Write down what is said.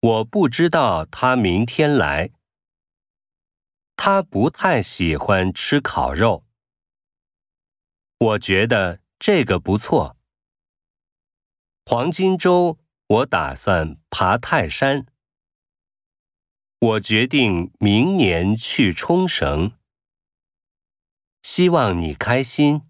我不知道他明天来。他不太喜欢吃烤肉。我觉得这个不错。黄金周我打算爬泰山。我决定明年去冲绳。希望你开心。